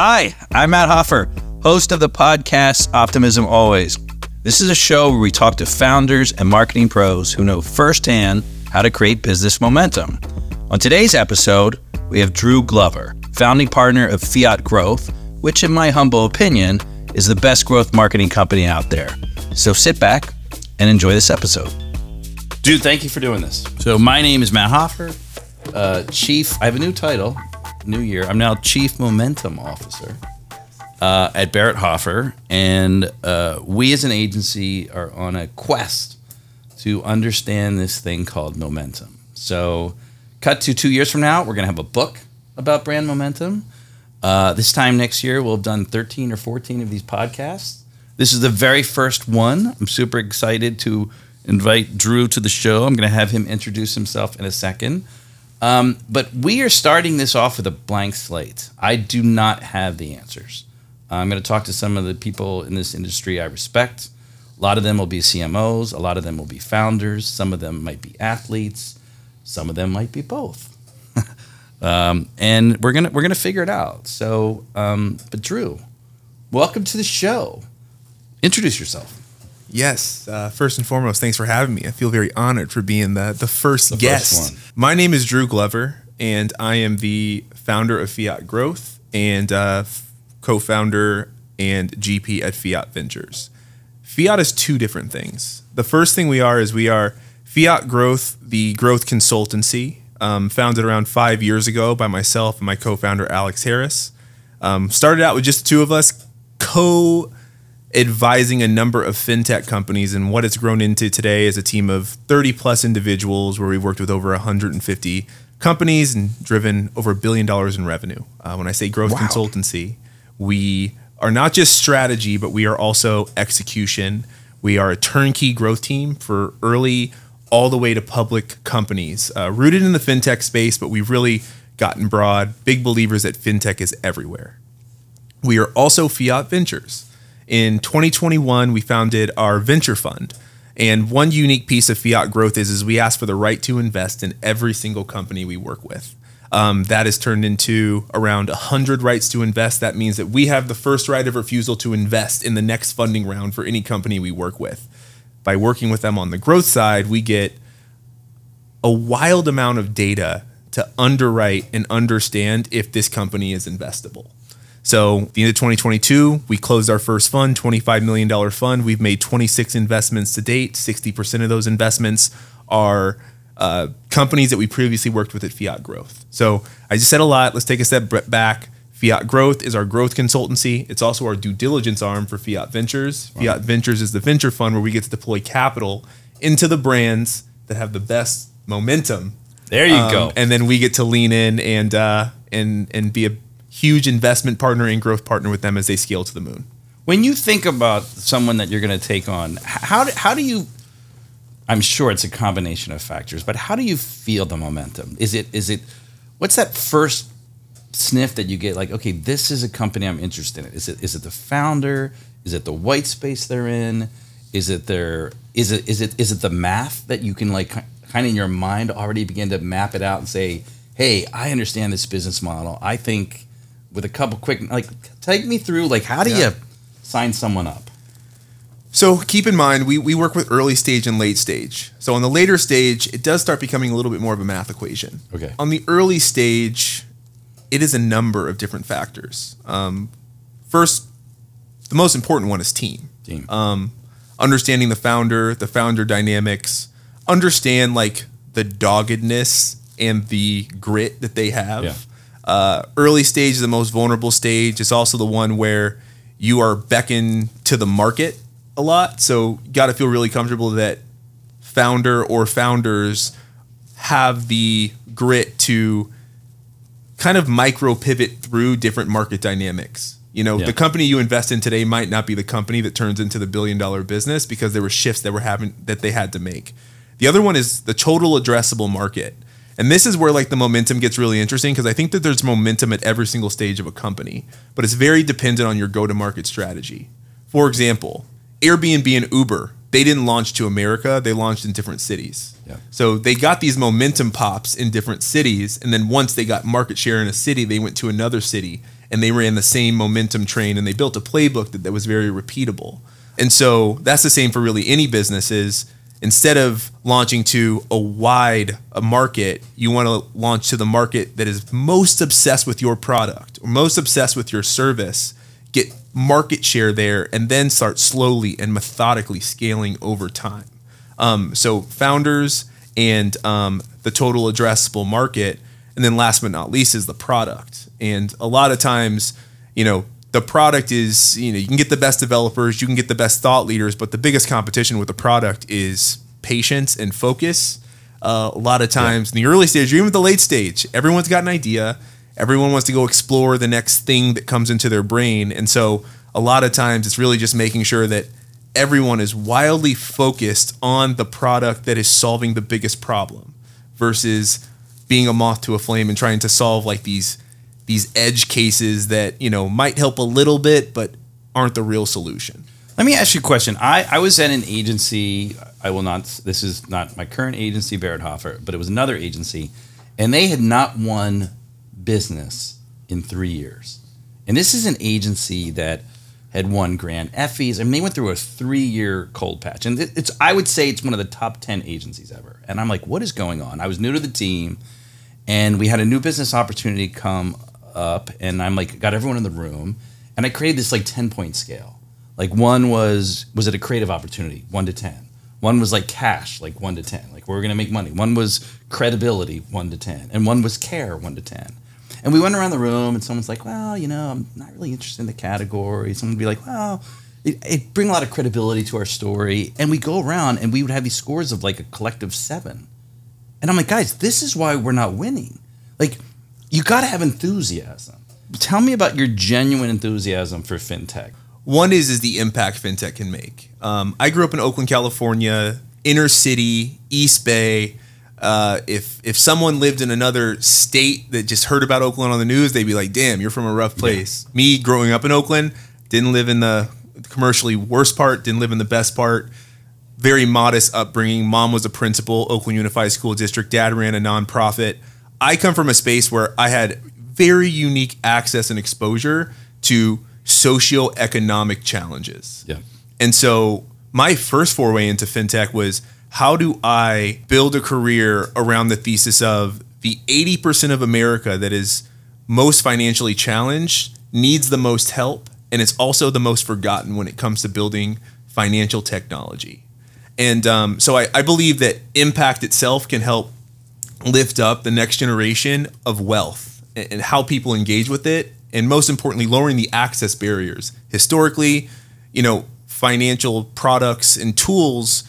Hi, I'm Matt Hofherr, host of the podcast Optimism Always. This is a show where we talk to founders and marketing pros who know firsthand how to create business momentum. On today's episode, we have Drew Glover, founding partner of Fiat Growth, which, in my humble opinion, is the best growth marketing company out there. So sit back and enjoy this episode. Dude, thank you for doing this. So, my name is Matt Hofherr, uh, Chief. I have a new title, new year. I'm now Chief Momentum Officer uh, at Barrett Hofherr, and uh, we as an agency are on a quest to understand this thing called momentum. So, cut to two years from now, we're going to have a book about brand momentum. Uh, this time next year, we'll have done 13 or 14 of these podcasts. This is the very first one. I'm super excited to invite Drew to the show. I'm going to have him introduce himself in a second. Um, but we are starting this off with a blank slate. I do not have the answers. I'm going to talk to some of the people in this industry I respect. A lot of them will be CMOs, a lot of them will be founders, some of them might be athletes, some of them might be both. um, and we're gonna we're gonna figure it out. So, um, but Drew, welcome to the show. Introduce yourself. Yes. Uh, first and foremost, thanks for having me. I feel very honored for being the the first The first guest. one. My name is Drew Glover, and I am the founder of Fiat Growth and uh, co-founder and GP at Fiat Ventures. Fiat is two different things. The first thing we are is we are Fiat Growth, the growth consultancy, um, founded around five years ago by myself and my co-founder Alex Harris. Um, started out with just the two of us, co advising a number of fintech companies and what it's grown into today is a team of 30 plus individuals where we've worked with over 150 companies and driven over a billion dollars in revenue. Uh, when I say growth Wow. consultancy, we are not just strategy, but we are also execution. We are a turnkey growth team for early all the way to public companies, uh, rooted in the fintech space, but we've really gotten broad, big believers that fintech is everywhere. We are also Fiat Ventures. In 2021, we founded our venture fund. And one unique piece of Fiat growth is, is we ask for the right to invest in every single company we work with. Um, that has turned into around 100 rights to invest. That means that we have the first right of refusal to invest in the next funding round for any company we work with. By working with them on the growth side, we get a wild amount of data to underwrite and understand if this company is investable. So, at the end of 2022, we closed our first fund, $25 million fund. We've made 26 investments to date. 60% of those investments are uh, companies that we previously worked with at Fiat Growth. So, I just said a lot. Let's take a step back. Fiat Growth is our growth consultancy. It's also our due diligence arm for Fiat Ventures. Fiat Ventures is the venture fund where we get to deploy capital into the brands that have the best momentum There you um, go. And then we get to lean in and uh, and and be a huge investment partner and growth partner with them as they scale to the moon. When you think about someone that you're going to take on, how do, how do you? I'm sure it's a combination of factors, but how do you feel the momentum? Is it is it what's that first sniff that you get? Like, okay, this is a company I'm interested in. Is it is it the founder? Is it the white space they're in? Is it their is it is it is it the math that you can like kind of in your mind already begin to map it out and say, hey, I understand this business model. I think with a couple quick like take me through like how do Yeah. you sign someone up? So keep in mind, we, we work with early stage and late stage. So on the later stage, it does start becoming a little bit more of a math equation. Okay. On the early stage, it is a number of different factors. Um, first, the most important one is team. Team. um, understanding the founder, the founder dynamics, understand like the doggedness and the grit that they have. Yeah. Uh, early stage is the most vulnerable stage. It's also the one where you are beckoned to the market a lot. So you got to feel really comfortable that founder or founders have the grit to kind of micro pivot through different market dynamics. You know, Yeah. the company you invest in today might not be the company that turns into the billion dollar business because there were shifts that were having that they had to make. The other one is the total addressable market. And this is where like the momentum gets really interesting because I think that there's momentum at every single stage of a company, but it's very dependent on your go to market strategy. For example, Airbnb and Uber, they didn't launch to America, they launched in different cities. Yeah. So they got these momentum pops in different cities, and then once they got market share in a city, they went to another city, and they ran the same momentum train and they built a playbook that, that was very repeatable. And so that's the same for really any business is instead of launching to a wide a market, you want to launch to the market that is most obsessed with your product or most obsessed with your service, get market share there, and then start slowly and methodically scaling over time. Um, so founders and um, the total addressable market, and then last but not least is the product. And a lot of times, you know, the product is you know you can get the best developers you can get the best thought leaders but the biggest competition with the product is patience and focus. Uh, a lot of times yeah. in the early stage or even the late stage everyone's got an idea. Everyone wants to go explore the next thing that comes into their brain. And so a lot of times it's really just making sure that everyone is wildly focused on the product that is solving the biggest problem versus being a moth to a flame and trying to solve like these these edge cases that you know might help a little bit but aren't the real solution. Let me ask you a question. I, I was at an agency. I will not. This is not my current agency, Barrett Hofherr, but it was another agency, and they had not won business in three years. And this is an agency that had won Grand Effies. I mean, they went through a three-year cold patch, and it's. I would say it's one of the top ten agencies ever. And I'm like, what is going on? I was new to the team, and we had a new business opportunity come up and I'm like got everyone in the room and I created this like 10 point scale. Like one was was it a creative opportunity? 1 to 10. One was like cash, like 1 to 10. Like we're going to make money. One was credibility, 1 to 10. And one was care, 1 to 10. And we went around the room and someone's like, "Well, you know, I'm not really interested in the category." Someone would be like, "Well, it, it bring a lot of credibility to our story." And we go around and we would have these scores of like a collective 7. And I'm like, "Guys, this is why we're not winning." Like you got to have enthusiasm. Tell me about your genuine enthusiasm for fintech. One is is the impact fintech can make. Um, I grew up in Oakland, California, inner city, East Bay. Uh, if if someone lived in another state that just heard about Oakland on the news, they'd be like, "Damn, you're from a rough place." Yeah. Me growing up in Oakland, didn't live in the commercially worst part, didn't live in the best part. Very modest upbringing. Mom was a principal, Oakland Unified School District. Dad ran a nonprofit. I come from a space where I had very unique access and exposure to socioeconomic challenges. Yeah. And so my first foray into fintech was how do I build a career around the thesis of the 80% of America that is most financially challenged needs the most help and it's also the most forgotten when it comes to building financial technology. And um, so I, I believe that impact itself can help lift up the next generation of wealth and how people engage with it and most importantly lowering the access barriers historically you know financial products and tools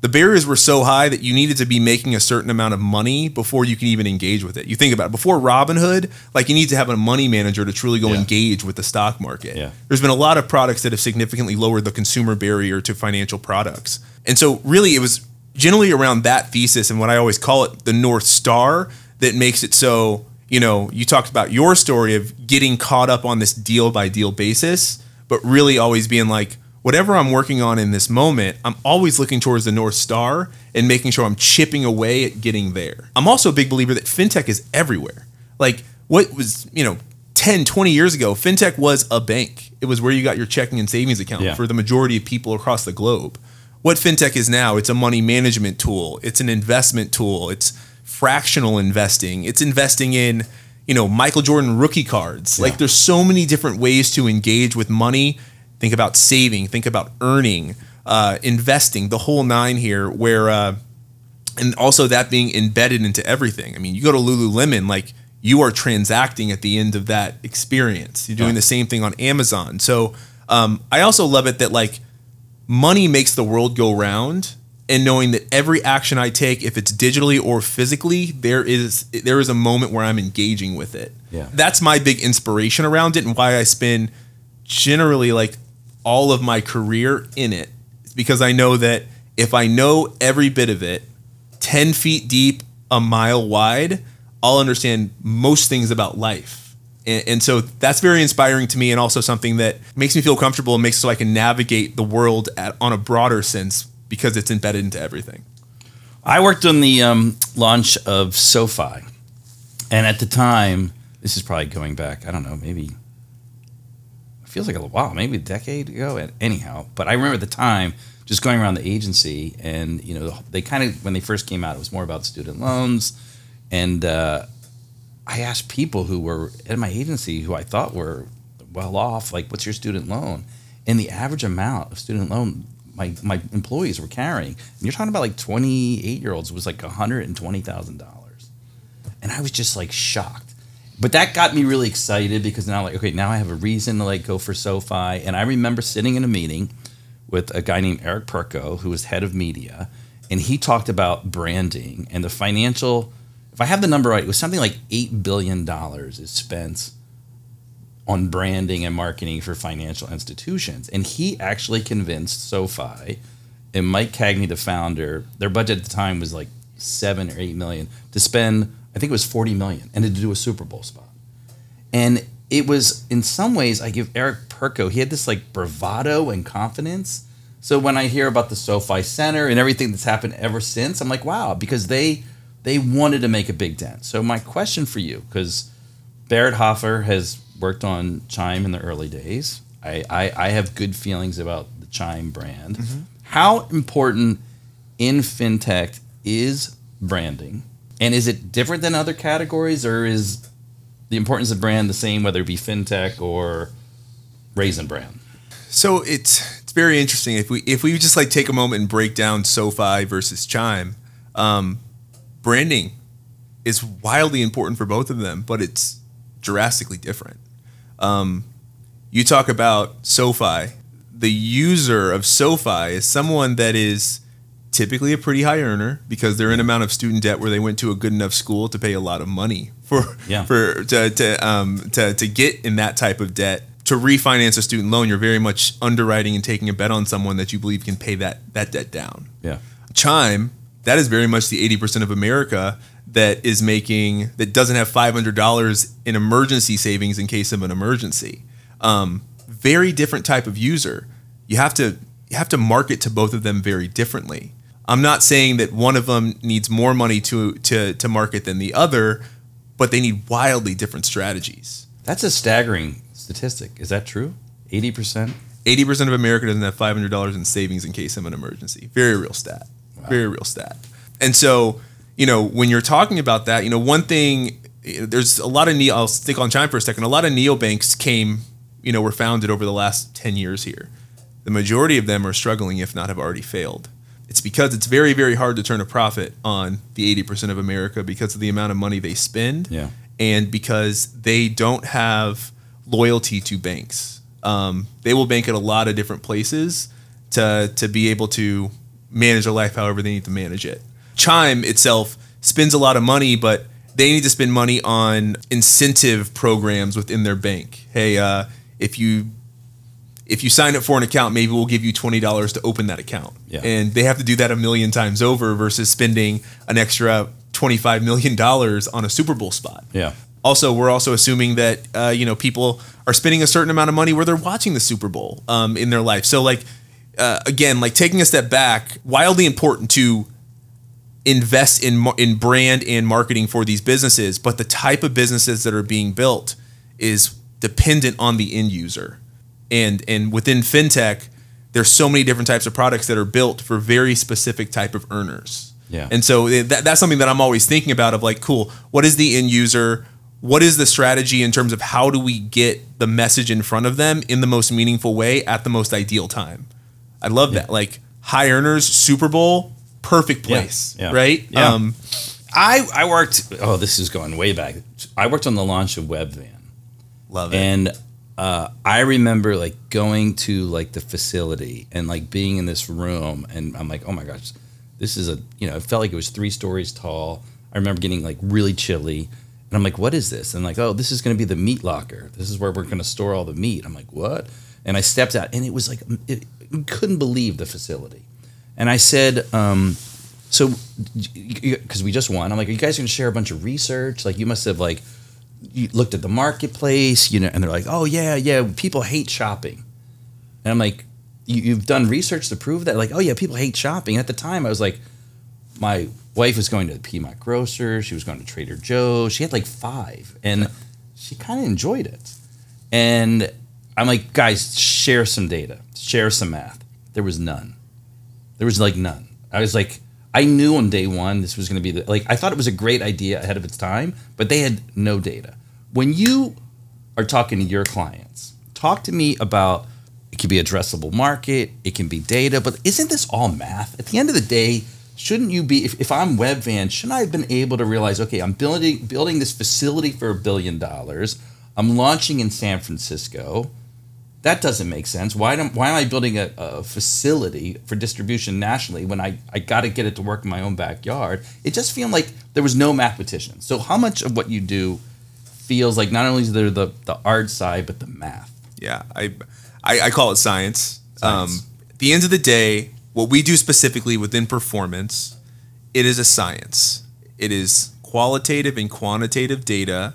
the barriers were so high that you needed to be making a certain amount of money before you can even engage with it you think about it before robinhood like you need to have a money manager to truly go yeah. engage with the stock market yeah. there's been a lot of products that have significantly lowered the consumer barrier to financial products and so really it was generally around that thesis and what I always call it the North Star that makes it so, you know, you talked about your story of getting caught up on this deal by deal basis, but really always being like, whatever I'm working on in this moment, I'm always looking towards the North Star and making sure I'm chipping away at getting there. I'm also a big believer that fintech is everywhere. Like, what was, you know, 10, 20 years ago, fintech was a bank. It was where you got your checking and savings account yeah. for the majority of people across the globe what fintech is now it's a money management tool. It's an investment tool. It's fractional investing. It's investing in you know michael jordan rookie cards. Yeah. like there's so many different ways to engage with money. Think about saving. Think about earning uh, investing. The whole nine here where uh, and also that being embedded into everything. I mean you go to lululemon like you are transacting at the end of that experience. You're doing yeah. the same thing on amazon. So um, i also love it that like money makes the world go round and knowing that every action I take, if it's digitally or physically, there is there is a moment where I'm engaging with it. Yeah. That's my big inspiration around it and why I spend generally like all of my career in it. It's because I know that if I know every bit of it, 10 feet deep, a mile wide, I'll understand most things about life. And, and, so that's very inspiring to me and also something that makes me feel comfortable and makes so I can navigate the world at, on a broader sense because it's embedded into everything. I worked on the um, launch of SoFi. And at the time, this is probably going back, I don't know, maybe it feels like a while, maybe a decade ago. Anyhow, but I remember at the time just going around the agency, and you know, they kind of when they first came out, it was more about student loans, and uh, I asked people who were at my agency who I thought were well off, like, "What's your student loan?" And the average amount of student loan my my employees were carrying, and you're talking about like 28 year olds was like 120 thousand dollars, and I was just like shocked. But that got me really excited because now like okay now i have a reason to like go for sofi. And i remember sitting in a meeting with a guy named eric perko who was head of media and he talked about branding and the financial if i have the number right it was something like $8 billion is spent on branding and marketing for financial institutions and he actually convinced sofi and mike cagney the founder their budget at the time was like seven or eight million to spend I think it was 40 million, and to do a Super Bowl spot. And it was in some ways I give Eric Perko, he had this like bravado and confidence. So when I hear about the SoFi Center and everything that's happened ever since, I'm like, wow, because they they wanted to make a big dent. So my question for you, because Barrett Hofherr has worked on Chime in the early days. I, I, I have good feelings about the Chime brand. Mm-hmm. How important in fintech is branding? And is it different than other categories, or is the importance of brand the same, whether it be fintech or raisin brand? So it's it's very interesting if we if we just like take a moment and break down SoFi versus Chime, um, branding is wildly important for both of them, but it's drastically different. Um, you talk about SoFi, the user of SoFi is someone that is typically a pretty high earner because they're in amount of student debt where they went to a good enough school to pay a lot of money for yeah. for to to um to to get in that type of debt. To refinance a student loan you're very much underwriting and taking a bet on someone that you believe can pay that that debt down. Yeah. Chime that is very much the 80% of america that is making that doesn't have $500 in emergency savings in case of an emergency um, very different type of user you have to you have to market to both of them very differently I'm not saying that one of them needs more money to to to market than the other, but they need wildly different strategies. That's a staggering statistic. Is that true? 80%? 80% of America doesn't have $500 in savings in case of an emergency. Very real stat. Wow. Very real stat. And so, you know, when you're talking about that, you know, one thing there's a lot of neo I'll stick on Chime for a second. A lot of neobanks came, you know, were founded over the last 10 years here. The majority of them are struggling if not have already failed. It's because it's very, very hard to turn a profit on the 80% of America because of the amount of money they spend. Yeah. And because they don't have loyalty to banks. Um, they will bank at a lot of different places to, to be able to manage their life however they need to manage it. Chime itself spends a lot of money, but they need to spend money on incentive programs within their bank. Hey, uh, if you if you sign up for an account, maybe we'll give you twenty dollars to open that account. Yeah. And they have to do that a million times over versus spending an extra twenty five million dollars on a Super Bowl spot. Yeah. Also, we're also assuming that uh, you know people are spending a certain amount of money where they're watching the Super Bowl um, in their life. So like uh, again, like taking a step back, wildly important to invest in in brand and marketing for these businesses, but the type of businesses that are being built is dependent on the end user. And and within fintech there's so many different types of products that are built for very specific type of earners. Yeah. And so that, that's something that i'm always thinking about of like cool what is the end user? What is the strategy in terms of how do we get the message in front of them in the most meaningful way at the most ideal time i love that like high earners super bowl perfect place yeah. Yeah. right yeah. Um, I, I worked oh this is going way back i worked on the launch of webvan love it and uh, I remember like going to like the facility and like being in this room, and I'm like, oh my gosh, this is a you know, it felt like it was three stories tall. I remember getting like really chilly, and I'm like, what is this? And like, oh, this is going to be the meat locker. This is where we're going to store all the meat. I'm like, what? And I stepped out, and it was like, it, couldn't believe the facility. And I said, um, so because we just won, I'm like, are you guys going to share a bunch of research? Like, you must have like you looked at the marketplace, you know, and they're like, oh yeah, yeah, people hate shopping, and I'm like, you, have done research to prove that, like, oh yeah, people hate shopping. At the time, I was like, my wife was going to the Piedmont Grocer, she was going to Trader Joe's, she had like five, and she kind of enjoyed it, and I'm like, guys, share some data, share some math. There was none. There was like none. I was like, I knew on day one this was going to be the, like, I thought it was a great idea ahead of its time, but they had no data. When you are talking to your clients, talk to me about it could be addressable market, it can be data, but isn't this all math? At the end of the day, shouldn't you be if, if I'm Webvan, shouldn't I have been able to realize, okay, I'm building building this facility for a billion dollars. I'm launching in San Francisco. That doesn't make sense. Why don't why am I building a, a facility for distribution nationally when I, I got to get it to work in my own backyard? It just feels like there was no mathematician. So how much of what you do feels like not only is there the, the art side but the math? Yeah, I I, I call it science. Science. Um, at the end of the day, what we do specifically within performance, it is a science. It is qualitative and quantitative data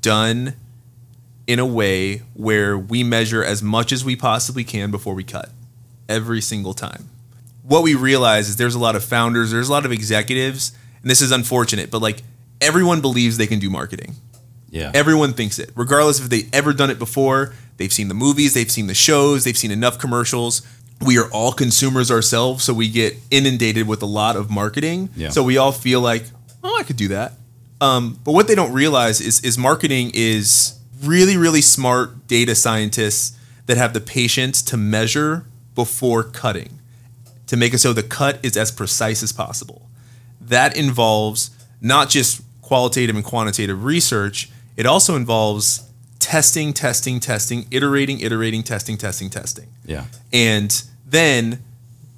done in a way where we measure as much as we possibly can before we cut every single time. What we realize is there's a lot of founders, there's a lot of executives, and this is unfortunate, but like everyone believes they can do marketing. Yeah. Everyone thinks it, regardless if they've ever done it before. They've seen the movies, they've seen the shows, they've seen enough commercials. We are all consumers ourselves, so we get inundated with a lot of marketing. Yeah. So we all feel like, oh, I could do that. Um, but what they don't realize is, is marketing is really, really smart data scientists that have the patience to measure before cutting, to make it so the cut is as precise as possible. That involves not just qualitative and quantitative research, it also involves testing, testing, testing, iterating, iterating, testing, testing, testing. yeah. And then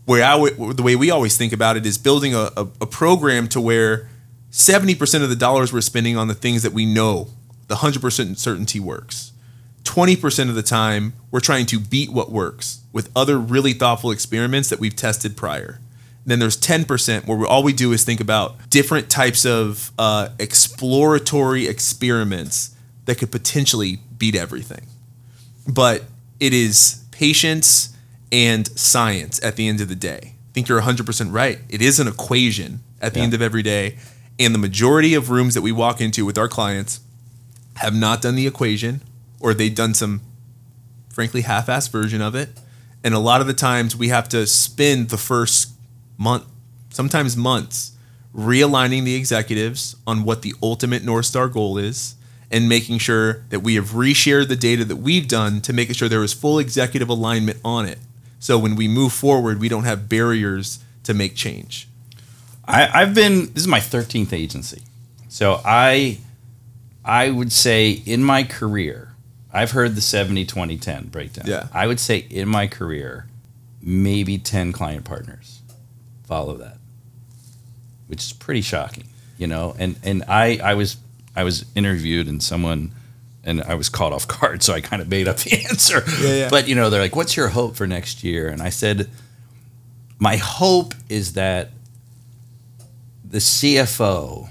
where I w- the way we always think about it is building a, a, a program to where 70% of the dollars we're spending on the things that we know the 100% certainty works. 20% of the time, we're trying to beat what works with other really thoughtful experiments that we've tested prior. Then there's 10% where we, all we do is think about different types of uh, exploratory experiments that could potentially beat everything but it is patience and science at the end of the day. I think you're 100% right. It is an equation at the Yeah. end of every day. And the majority of rooms that we walk into with our clients have not done the equation or they've done some, frankly, half assed version of it. And a lot of the times we have to spend the first month, sometimes months, realigning the executives on what the ultimate North Star goal is and making sure that we have reshared the data that we've done to make sure there is full executive alignment on it. So when we move forward, we don't have barriers to make change. I, I've been this is my 13th agency. So I I would say in my career, I've heard the 70 20 10 breakdown. Yeah. I would say in my career, maybe 10 client partners follow that. Which is pretty shocking, you know. And and I I was I was interviewed and someone and I was caught off guard, so I kind of made up the answer. Yeah, yeah. But you know, they're like, "What's your hope for next year?" And I said, "My hope is that the CFO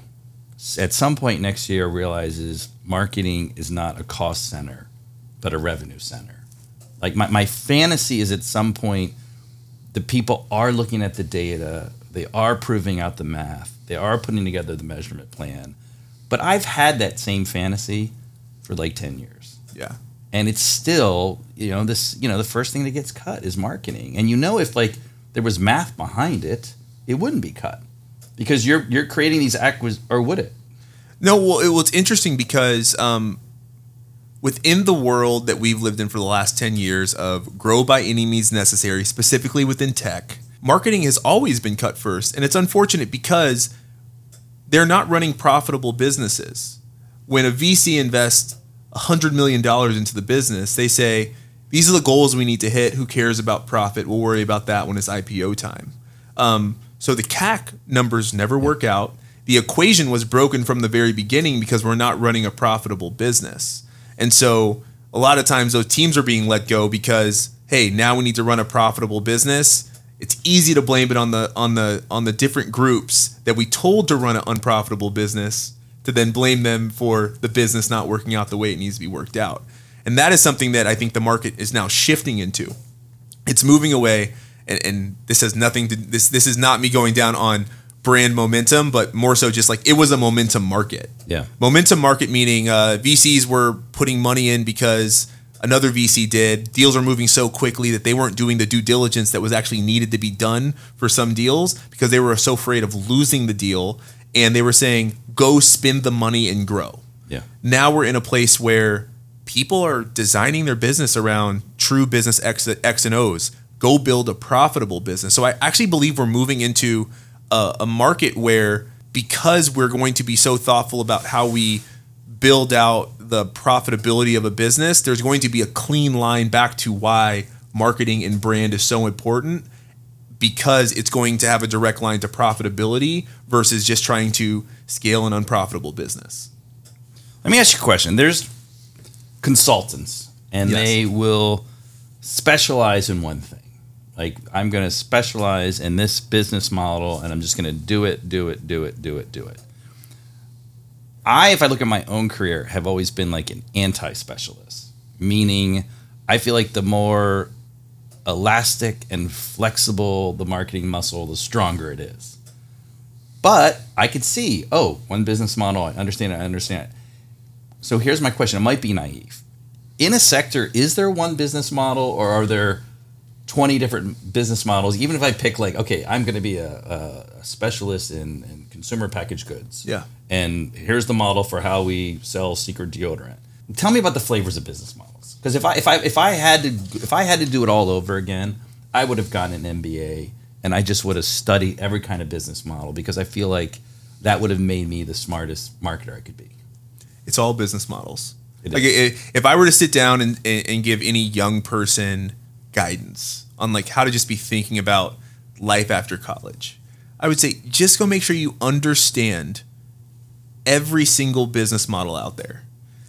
at some point next year realizes marketing is not a cost center, but a revenue center. Like my, my fantasy is at some point the people are looking at the data, they are proving out the math, they are putting together the measurement plan. But I've had that same fantasy for like 10 years Yeah. and it's still you know this you know the first thing that gets cut is marketing and you know if like there was math behind it it wouldn't be cut because you're you're creating these acquis or would it No, well, it, well it's interesting because um, within the world that we've lived in for the last 10 years of grow by any means necessary, specifically within tech, marketing has always been cut first. And it's unfortunate because they're not running profitable businesses. When a VC invests $100 million into the business, they say, these are the goals we need to hit. Who cares about profit? We'll worry about that when it's IPO time. Um, so the CAC numbers never work out. The equation was broken from the very beginning because we're not running a profitable business. And so a lot of times those teams are being let go because hey, now we need to run a profitable business. It's easy to blame it on the on the on the different groups that we told to run an unprofitable business to then blame them for the business not working out the way it needs to be worked out. And that is something that I think the market is now shifting into it's moving away and, and this has nothing to this this is not me going down on brand momentum but more so just like it was a momentum market yeah momentum market meaning uh, vcs were putting money in because another VC did. Deals are moving so quickly that they weren't doing the due diligence that was actually needed to be done for some deals because they were so afraid of losing the deal. And they were saying, go spend the money and grow. Yeah. Now we're in a place where people are designing their business around true business X, X and O's. Go build a profitable business. So I actually believe we're moving into a, a market where because we're going to be so thoughtful about how we build out the profitability of a business, there's going to be a clean line back to why marketing and brand is so important because it's going to have a direct line to profitability versus just trying to scale an unprofitable business. Let me ask you a question. There's consultants, and Yes. they will specialize in one thing. Like, I'm going to specialize in this business model, and I'm just going to do it, do it, do it, do it, do it. I, if I look at my own career, have always been like an anti specialist, meaning I feel like the more elastic and flexible the marketing muscle, the stronger it is. But I could see, oh, one business model, I understand it, I understand it. So here's my question. It might be naive. In a sector, is there one business model or are there 20 different business models? Even if I pick like, okay, I'm going to be a, a specialist in, in consumer packaged goods. Yeah. And here's the model for how we sell secret deodorant. Tell me about the flavors of business models. Because if I if I if I had to if I had to do it all over again, I would have gotten an MBA and I just would have studied every kind of business model because I feel like that would have made me the smartest marketer I could be. It's all business models. It like if I were to sit down and and give any young person guidance on like how to just be thinking about life after college, I would say just go make sure you understand every single business model out there.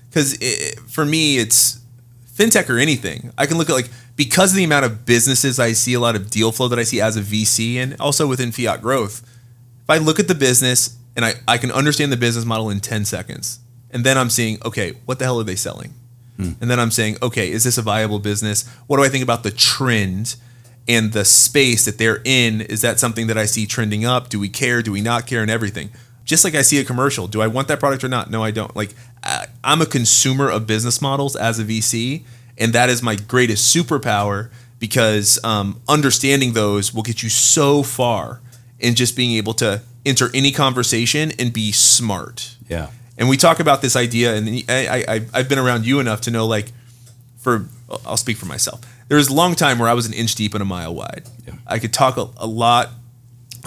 Because for me, it's fintech or anything. I can look at like because of the amount of businesses I see, a lot of deal flow that I see as a VC, and also within fiat growth. If I look at the business and I, I can understand the business model in 10 seconds, and then I'm seeing, okay, what the hell are they selling? And then I'm saying, okay, is this a viable business? What do I think about the trend and the space that they're in? Is that something that I see trending up? Do we care? Do we not care? And everything. Just like I see a commercial, do I want that product or not? No, I don't. Like, I- I'm a consumer of business models as a VC, and that is my greatest superpower because um, understanding those will get you so far in just being able to enter any conversation and be smart Yeah. And we talk about this idea and I, I i've been around you enough to know like for i'll speak for myself. There was a long time where i was an inch deep and a mile wide. Yeah. i could talk a, a lot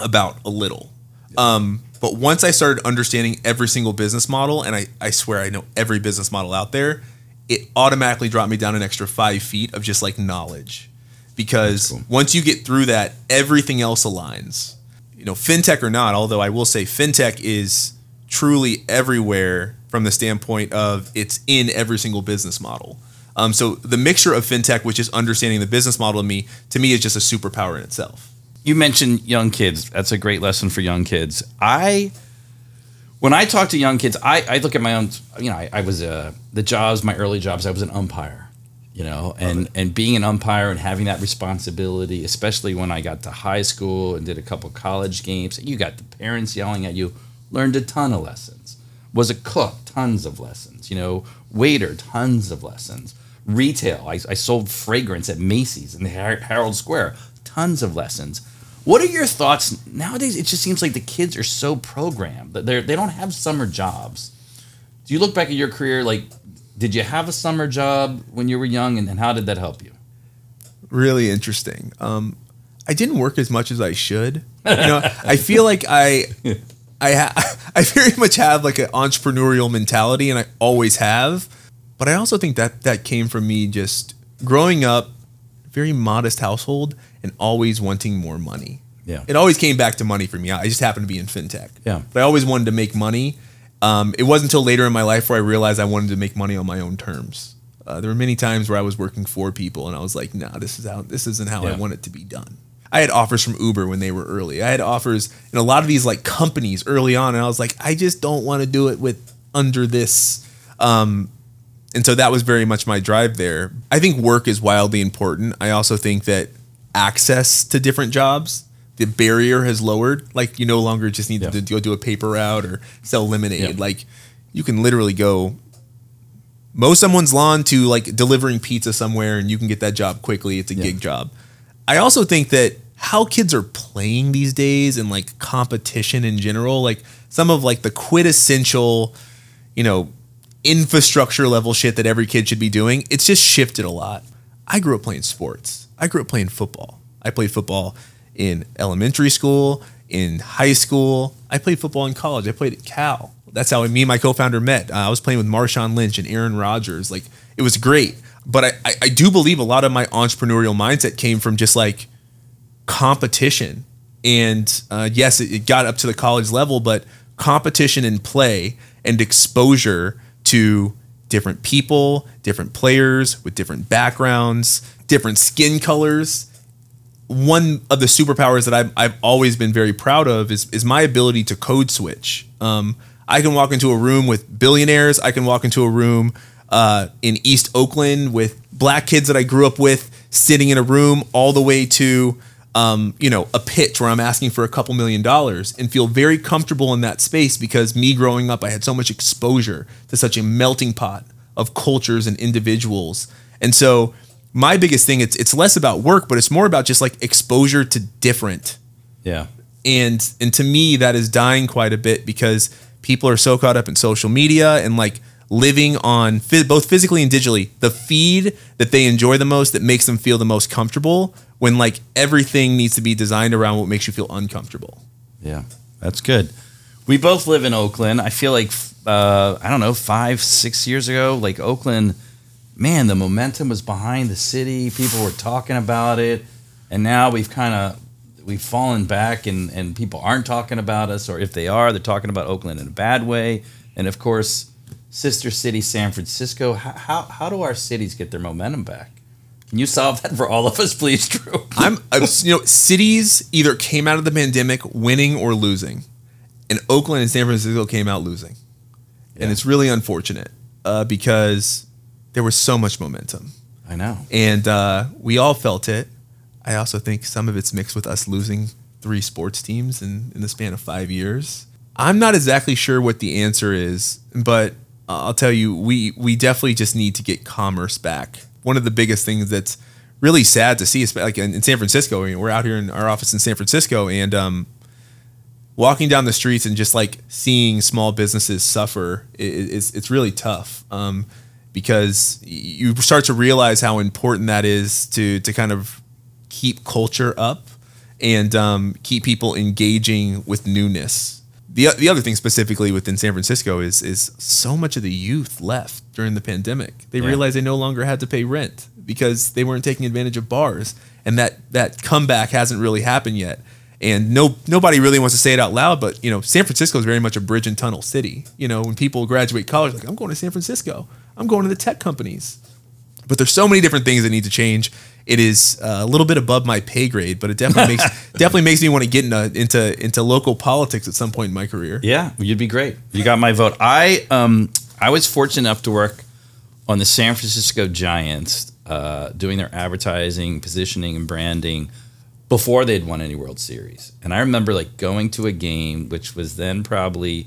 about a little. Um, but once i started understanding every single business model and I, I swear i know every business model out there it automatically dropped me down an extra five feet of just like knowledge. Because cool. once you get through that everything else aligns. You know fintech or not although i will say fintech is truly everywhere from the standpoint of it's in every single business model um, so the mixture of fintech which is understanding the business model to me to me is just a superpower in itself You mentioned young kids. That's a great lesson for young kids. I, when I talk to young kids, I, I look at my own. You know, I, I was uh, the jobs, my early jobs. I was an umpire. You know, and and being an umpire and having that responsibility, especially when I got to high school and did a couple college games, you got the parents yelling at you. Learned a ton of lessons. Was a cook, tons of lessons. You know, waiter, tons of lessons. Retail, I, I sold fragrance at Macy's in the Har- Herald Square, tons of lessons. What are your thoughts nowadays? It just seems like the kids are so programmed that they they don't have summer jobs. Do you look back at your career like? Did you have a summer job when you were young, and, and how did that help you? really interesting um, i didn't work as much as i should you know i feel like i I ha- I very much have like an entrepreneurial mentality, and I always have. But I also think that that came from me just growing up, very modest household, and always wanting more money. Yeah. it always came back to money for me. I just happened to be in fintech. Yeah. but I always wanted to make money. Um, it wasn't until later in my life where I realized I wanted to make money on my own terms. Uh, there were many times where I was working for people, and I was like, "No, this is how this isn't how I want it to be done." I had offers from Uber when they were early. I had offers in a lot of these like companies early on, and I was like, I just don't want to do it with under this. Um, and so that was very much my drive there. I think work is wildly important. I also think that access to different jobs, the barrier has lowered. Like you no longer just need Yeah. to go do a paper route or sell lemonade. Yeah. Like you can literally go mow someone's lawn to like delivering pizza somewhere and you can get that job quickly. It's a Yeah. gig job. I also think that how kids are playing these days and like competition in general, like some of like the quintessential, you know, infrastructure level shit that every kid should be doing, it's just shifted a lot. I grew up playing sports. I grew up playing football. I played football in elementary school, in high school. I played football in college. I played at Cal. That's how me and my co-founder met. Uh, I was playing with Marshawn Lynch and Aaron Rodgers. Like it was great. But I, I, I do believe a lot of my entrepreneurial mindset came from just like competition. And uh, yes, it, it got up to the college level, but competition and play and exposure to different people, different players with different backgrounds, different skin colors. One of the superpowers that I've, I've always been very proud of is, is my ability to code switch. Um, I can walk into a room with billionaires. I can walk into a room uh, in East Oakland with black kids that I grew up with sitting in a room all the way to um, you know, a pitch where I'm asking for a couple million dollars and feel very comfortable in that space because me growing up, I had so much exposure to such a melting pot of cultures and individuals. And so my biggest thing, it's it's less about work, but it's more about just like exposure to different. Yeah. And and to me, that is dying quite a bit because people are so caught up in social media and like living on both physically and digitally the feed that they enjoy the most that makes them feel the most comfortable when like everything needs to be designed around what makes you feel uncomfortable Yeah, that's good. We both live in Oakland. I feel like uh, I don't know, five, six years ago, like Oakland, man, the momentum was behind the city. People were talking about it, and now we've kind of we've fallen back, and and people aren't talking about us, or if they are, they're talking about Oakland in a bad way. And of course, sister city San Francisco. How how, how do our cities get their momentum back? Can you solve that for all of us, please, Drew? i'm I'm- you know cities either came out of the pandemic winning or losing and oakland and san francisco came out losing Yeah. and it's really unfortunate uh, because there was so much momentum I know. and uh, we all felt it. I also think some of it's mixed with us losing three sports teams in, in the span of five years. I'm not exactly sure what the answer is, but uh, I'll tell you, we we definitely just need to get commerce back. One of the biggest things that's really sad to see, like in, San Francisco. I mean, we're out here in our office in San Francisco, and um, walking down the streets and just like seeing small businesses suffer is it's really tough um, because you start to realize how important that is to to kind of keep culture up and um, keep people engaging with newness. The, the other thing specifically within San Francisco is is so much of the youth left during the pandemic. They Yeah. realized they no longer had to pay rent because they weren't taking advantage of bars, and that that comeback hasn't really happened yet. And no nobody really wants to say it out loud, but you know, San Francisco is very much a bridge and tunnel city. You know, when people graduate college, like I'm going to San Francisco, I'm going to the tech companies. But there's so many different things that need to change. It is uh, a little bit above my pay grade, but it definitely makes definitely makes me want to get into into into local politics at some point in my career. Yeah, you'd be great. You got my vote. I um I was fortunate enough to work on the San Francisco Giants, uh, doing their advertising, positioning, and branding before they'd won any World Series. And I remember like going to a game, which was then probably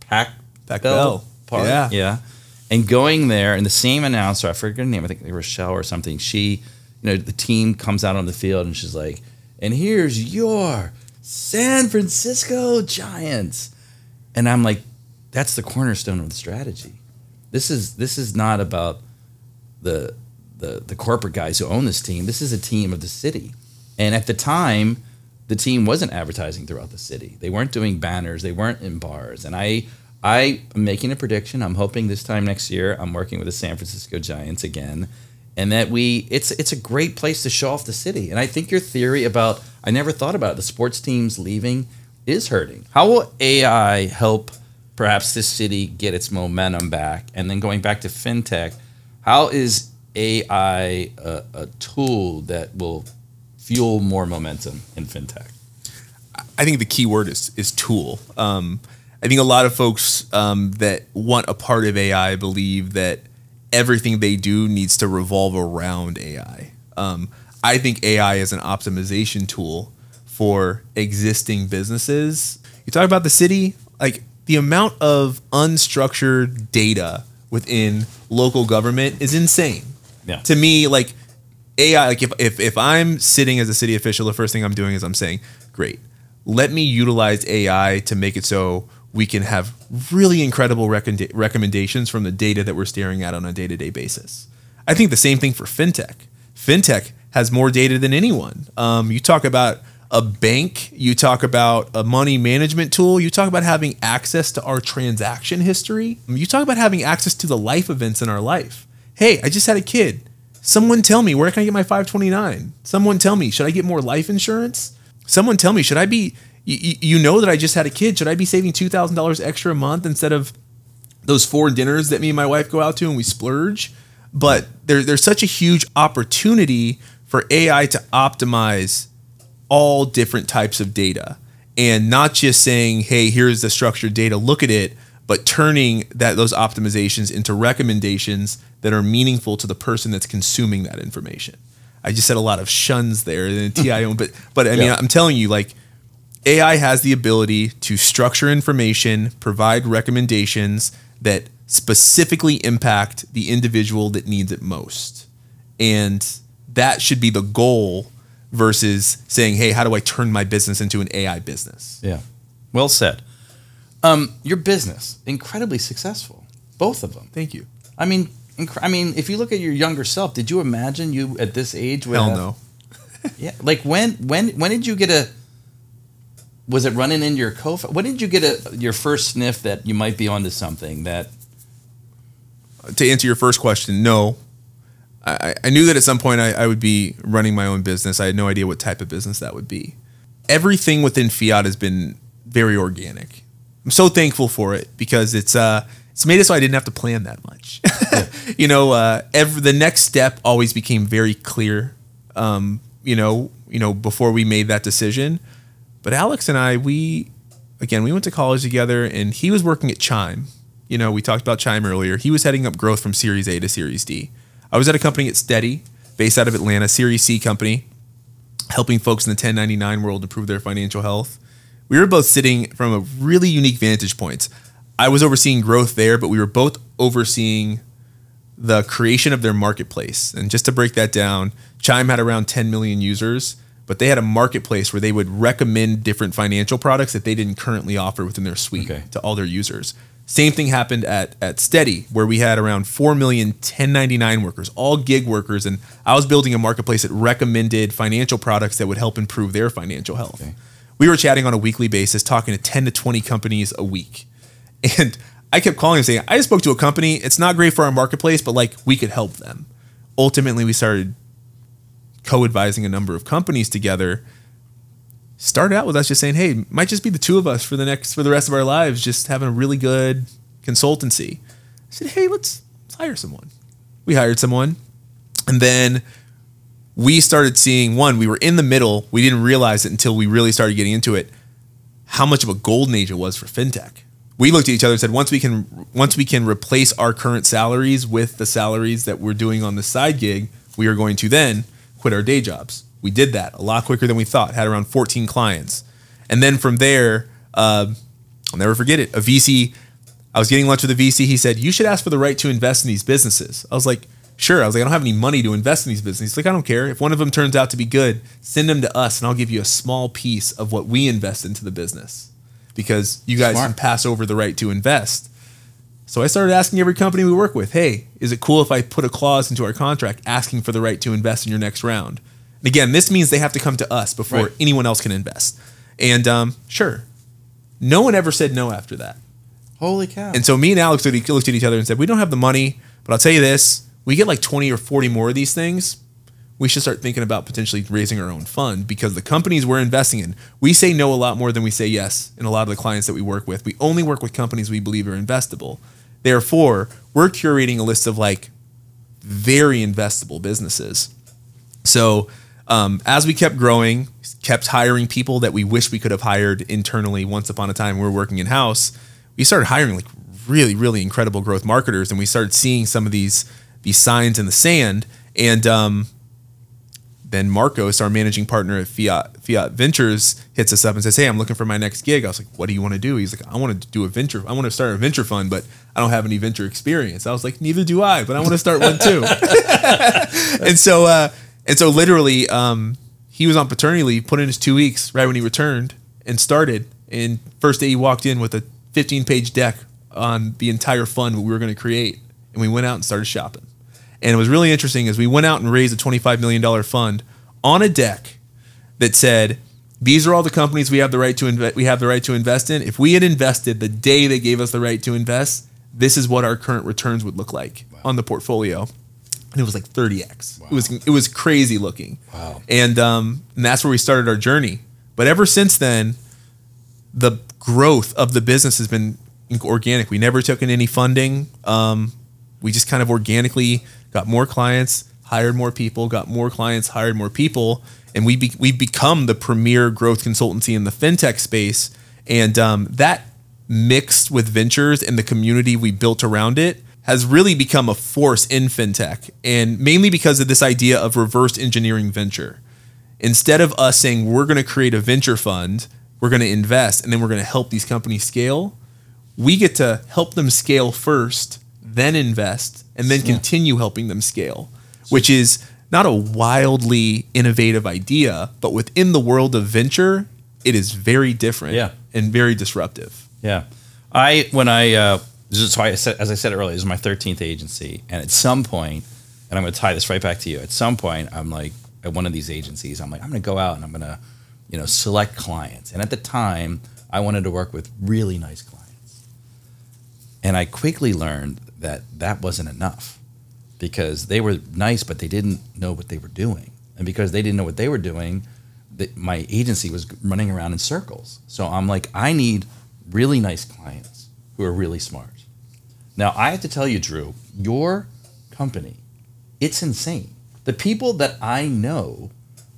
Pac Pac Bell Bell. Park. Yeah. yeah. And going there, and the same announcer, I forget her name, I think it was Rochelle or something. She, you know, the team comes out on the field and she's like, "And here's your San Francisco Giants," and I'm like, "That's the cornerstone of the strategy. This is this is not about the the the corporate guys who own this team. This is a team of the city." And at the time, the team wasn't advertising throughout the city. They weren't doing banners. They weren't in bars. And I, I am making a prediction. I'm hoping this time next year I'm working with the San Francisco Giants again, and that we it's it's a great place to show off the city. And I think your theory about I never thought about it, the sports teams leaving is hurting. How will AI help perhaps this city get its momentum back? And then going back to fintech, how is AI a, a tool that will fuel more momentum in fintech? I think the key word is is tool. Um, I think a lot of folks um, that want a part of AI believe that everything they do needs to revolve around AI. Um, I think AI is an optimization tool for existing businesses. You talk about the city, like the amount of unstructured data within local government is insane. Yeah. To me, like AI, like if, if if I'm sitting as a city official, the first thing I'm doing is I'm saying, great, let me utilize AI to make it so we can have really incredible recommenda- recommendations from the data that we're staring at on a day-to-day basis. I think the same thing for fintech. Fintech has more data than anyone. Um, you talk about a bank, you talk about a money management tool, you talk about having access to our transaction history, you talk about having access to the life events in our life. Hey, I just had a kid. Someone tell me where can I get my 529? Someone tell me, should I get more life insurance? Someone tell me, should I be you, you know that I just had a kid. Should I be saving two thousand dollars extra a month instead of those four dinners that me and my wife go out to and we splurge? But there, there's such a huge opportunity for AI to optimize all different types of data and not just saying, hey, here's the structured data, look at it, but turning that those optimizations into recommendations that are meaningful to the person that's consuming that information. I just said a lot of shuns there and TIO, but but I mean Yeah. I'm telling you like AI has the ability to structure information, provide recommendations that specifically impact the individual that needs it most. And that should be the goal versus saying, hey, how do I turn my business into an AI business? Yeah. Well said. Um, your business incredibly successful, both of them. Thank you. I mean, inc- I mean, if you look at your younger self, did you imagine you at this age would Hell no. Yeah, like when when when did you get a? Was it running into your co? When did you get a your first sniff that you might be onto something that? to answer your first question, no. I, I knew that at some point I, I would be running my own business. I had no idea what type of business that would be. Everything within Fiat has been very organic. I'm so thankful for it because it's uh it's made it so I didn't have to plan that much. you know, uh, every the next step always became very clear. Um, you know, you know before we made that decision. But Alex and I, we again, we went to college together, and he was working at Chime. You know, we talked about Chime earlier. He was heading up growth from Series A to Series D. I was at a company at Steady, based out of Atlanta, Series C company, helping folks in the 1099 world improve their financial health. We were both sitting from a really unique vantage points. I was overseeing growth there, but we were both overseeing the creation of their marketplace. And just to break that down, Chime had around 10 million users, but they had a marketplace where they would recommend different financial products that they didn't currently offer within their suite Okay. to all their users. Same thing happened at, at Steady, where we had around 4 million 1099 workers, all gig workers. And I was building a marketplace that recommended financial products that would help improve their financial health. Okay. We were chatting on a weekly basis, talking to 10 to 20 companies a week. And I kept calling and saying, I just spoke to a company. It's not great for our marketplace, but like we could help them. Ultimately, we started co advising a number of companies together. Started out with us just saying, hey, might just be the two of us for the next, for the rest of our lives, just having a really good consultancy. I said, hey, let's, let's hire someone. We hired someone. And then we started seeing one, we were in the middle. We didn't realize it until we really started getting into it how much of a golden age it was for fintech. We looked at each other and said, once we can, once we can replace our current salaries with the salaries that we're doing on the side gig, we are going to then quit our day jobs. We did that a lot quicker than we thought. Had around 14 clients, and then from there, uh, I'll never forget it. A VC, I was getting lunch with a VC. He said, "You should ask for the right to invest in these businesses." I was like, "Sure." I was like, "I don't have any money to invest in these businesses." He's like, "I don't care. If one of them turns out to be good, send them to us, and I'll give you a small piece of what we invest into the business, because you guys Smart. can pass over the right to invest." So I started asking every company we work with, "Hey, is it cool if I put a clause into our contract asking for the right to invest in your next round?" And again, this means they have to come to us before Right. anyone else can invest. And um, sure, no one ever said no after that. Holy cow! And so me and Alex looked at each other and said, "We don't have the money, but I'll tell you this: we get like twenty or forty more of these things. We should start thinking about potentially raising our own fund because the companies we're investing in, we say no a lot more than we say yes in a lot of the clients that we work with. We only work with companies we believe are investable. Therefore, we're curating a list of like very investable businesses. So um, as we kept growing, kept hiring people that we wish we could have hired internally once upon a time we were working in house, we started hiring like really, really incredible growth marketers, and we started seeing some of these these signs in the sand. And um, then Marcos, our managing partner at Fiat Fiat Ventures hits us up and says, "Hey, I'm looking for my next gig." I was like, "What do you want to do?" He's like, "I want to do a venture. I want to start a venture fund, but I don't have any venture experience." I was like, "Neither do I, but I want to start one too." and so, uh, and so, literally, um, he was on paternity leave, put in his two weeks right when he returned, and started. And first day he walked in with a 15 page deck on the entire fund we were going to create, and we went out and started shopping. And it was really interesting as we went out and raised a $25 million fund on a deck that said, these are all the companies we have the right to invest we have the right to invest in. If we had invested the day they gave us the right to invest, this is what our current returns would look like wow. on the portfolio. And it was like 30x. Wow. It was it was crazy looking. Wow. And um, and that's where we started our journey. But ever since then, the growth of the business has been organic. We never took in any funding. Um, we just kind of organically got more clients, hired more people, got more clients, hired more people, and we be, we've become the premier growth consultancy in the fintech space. And um, that mixed with ventures and the community we built around it has really become a force in fintech, and mainly because of this idea of reverse engineering venture. Instead of us saying we're going to create a venture fund, we're going to invest, and then we're going to help these companies scale, we get to help them scale first, then invest, and then continue helping them scale, which is not a wildly innovative idea, but within the world of venture, it is very different yeah. and very disruptive. Yeah. I, when I, uh, so I said, as I said earlier, this is my 13th agency. And at some point, and I'm going to tie this right back to you, at some point, I'm like, at one of these agencies, I'm like, I'm going to go out and I'm going to, you know, select clients. And at the time, I wanted to work with really nice clients. And I quickly learned that that wasn't enough because they were nice, but they didn't know what they were doing. And because they didn't know what they were doing, the, my agency was running around in circles. So I'm like, I need really nice clients who are really smart. Now, I have to tell you, Drew, your company, it's insane. The people that I know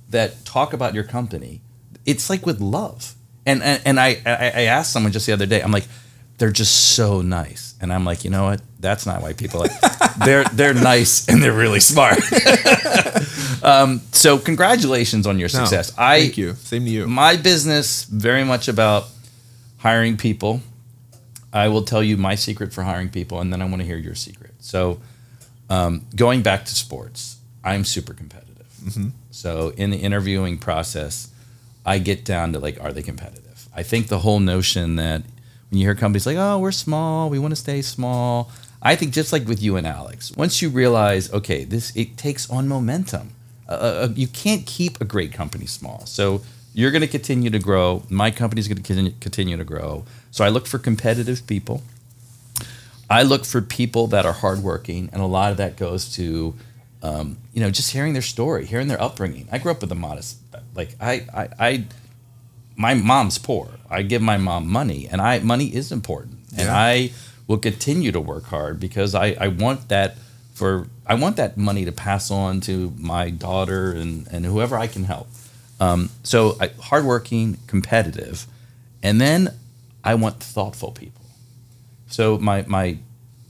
that talk about your company, it's like with love. And, and, and I, I, I asked someone just the other day, I'm like, they're just so nice. And I'm like, you know what? That's not why people like they're they're nice and they're really smart. um, so congratulations on your success. No, I thank you. Same to you. My business very much about hiring people. I will tell you my secret for hiring people, and then I want to hear your secret. So, um, going back to sports, I'm super competitive. Mm-hmm. So in the interviewing process, I get down to like, are they competitive? I think the whole notion that when you hear companies like, oh, we're small, we want to stay small. I think just like with you and Alex, once you realize, okay, this it takes on momentum. Uh, uh, uh you can't keep a great company small. So you're going to continue to grow. My company's going to continue to grow. So I look for competitive people. I look for people that are hardworking, and a lot of that goes to, um, you know, just hearing their story, hearing their upbringing. I grew up with a modest, like I, I, I my mom's poor. I give my mom money, and I money is important, yeah. and I will continue to work hard because I, I want that for I want that money to pass on to my daughter and and whoever I can help. Um, so I, hardworking, competitive, and then I want thoughtful people. So my my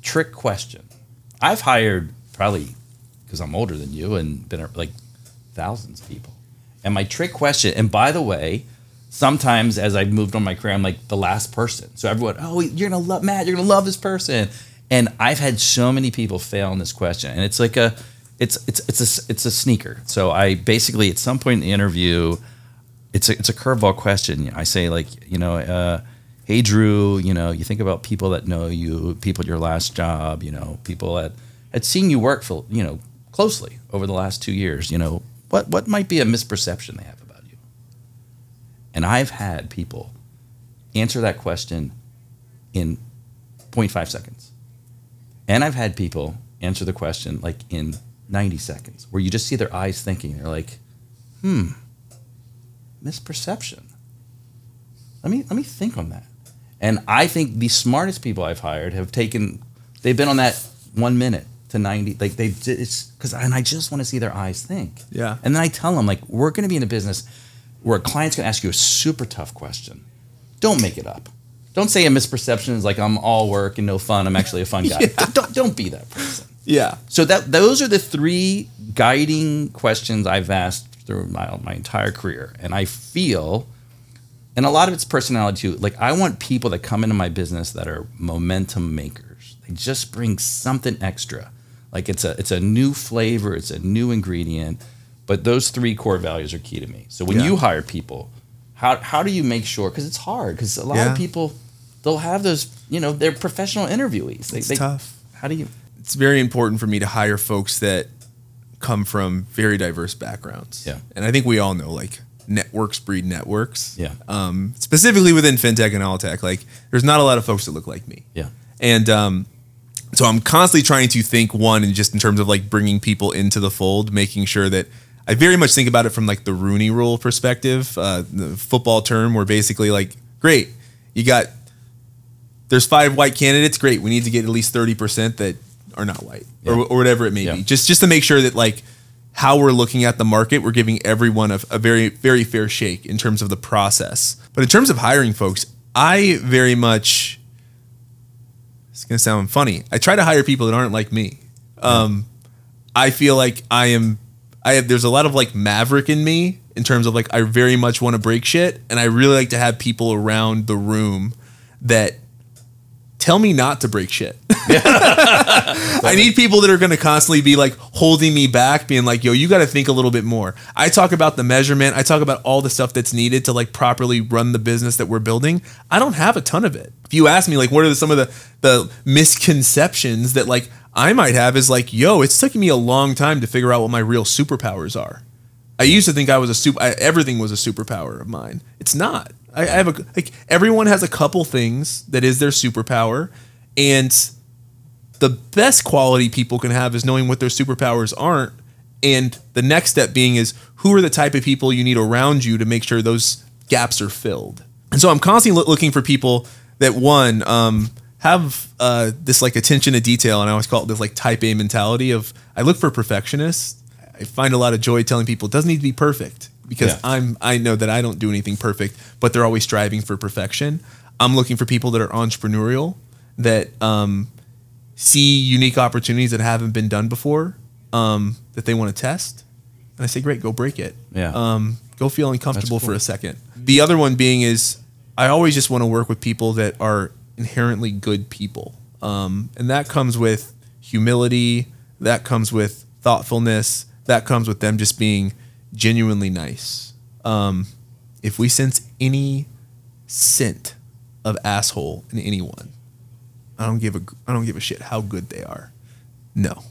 trick question, I've hired probably because I'm older than you and been like thousands of people. And my trick question, and by the way, sometimes as I've moved on my career, I'm like the last person. So everyone, oh, you're gonna love Matt, you're gonna love this person. And I've had so many people fail on this question, and it's like a, it's it's it's a it's a sneaker. So I basically at some point in the interview, it's a it's a curveball question. I say like you know. Uh, hey Drew, you know, you think about people that know you, people at your last job, you know, people that had seen you work for, you know, closely over the last two years, you know, what what might be a misperception they have and I've had people answer that question in 0.5 seconds. And I've had people answer the question like in 90 seconds, where you just see their eyes thinking. They're like, hmm, misperception. Let me, let me think on that. And I think the smartest people I've hired have taken, they've been on that one minute to 90 like they it's because and i just want to see their eyes think yeah and then i tell them like we're going to be in a business where a client's going to ask you a super tough question. Don't make it up. Don't say a misperception is like I'm all work and no fun. I'm actually a fun guy. yeah. don't, don't be that person. Yeah. So that those are the three guiding questions I've asked through my my entire career, and I feel, and a lot of it's personality too. Like I want people that come into my business that are momentum makers. They just bring something extra. Like it's a it's a new flavor, it's a new ingredient. But those three core values are key to me. So when Yeah. you hire people, how how do you make sure? Because it's hard. Because a lot Yeah. of people, they'll have those. You know, they're professional interviewees. They, It's they, tough. How do you? It's very important for me to hire folks that come from very diverse backgrounds. Yeah. And I think we all know like networks breed networks. Yeah. Um, specifically within fintech and all tech, like there's not a lot of folks that look like me. Yeah. And um, so I'm constantly trying to think one, and just in terms of like bringing people into the fold, making sure that I very much think about it from like the Rooney Rule perspective, uh, the football term, where basically like, great, you got there's five white candidates, great, we need to get at least thirty percent that are not white Yeah. or, or whatever it may Yeah. be, just just to make sure that like how we're looking at the market, we're giving everyone a, a very very fair shake in terms of the process. But in terms of hiring folks, I very much it's gonna sound funny. I try to hire people that aren't like me. Um, I feel like I am. I have. There's a lot of like maverick in me in terms of like I very much want to break shit, and I really like to have people around the room that tell me not to break shit. I need people that are going to constantly be like holding me back, being like, "Yo, you got to think a little bit more." I talk about the measurement. I talk about all the stuff that's needed to like properly run the business that we're building. I don't have a ton of it. If you ask me, like, what are some of the the misconceptions that like I might have is like, "Yo, it's taking me a long time to figure out what my real superpowers are." I used to think I was a super. I, everything was a superpower of mine. It's not. I, I have a like everyone has a couple things that is their superpower, and the best quality people can have is knowing what their superpowers aren't. And the next step being is who are the type of people you need around you to make sure those gaps are filled. And so I'm constantly looking for people that one um, have uh, this like attention to detail, and I always call it this like type A mentality of I look for perfectionists. I find a lot of joy telling people it doesn't need to be perfect because Yeah. I'm I know that I don't do anything perfect, but they're always striving for perfection. I'm looking for people that are entrepreneurial, that um, see unique opportunities that haven't been done before, um, that they want to test. And I say, great, go break it. Yeah. Um, go feel uncomfortable That's for a second. The other one being is I always just want to work with people that are inherently good people. Um, and that comes with humility, that comes with thoughtfulness, that comes with them just being genuinely nice. Um, if we sense any scent of asshole in anyone, I don't give a I don't give a shit how good they are. No,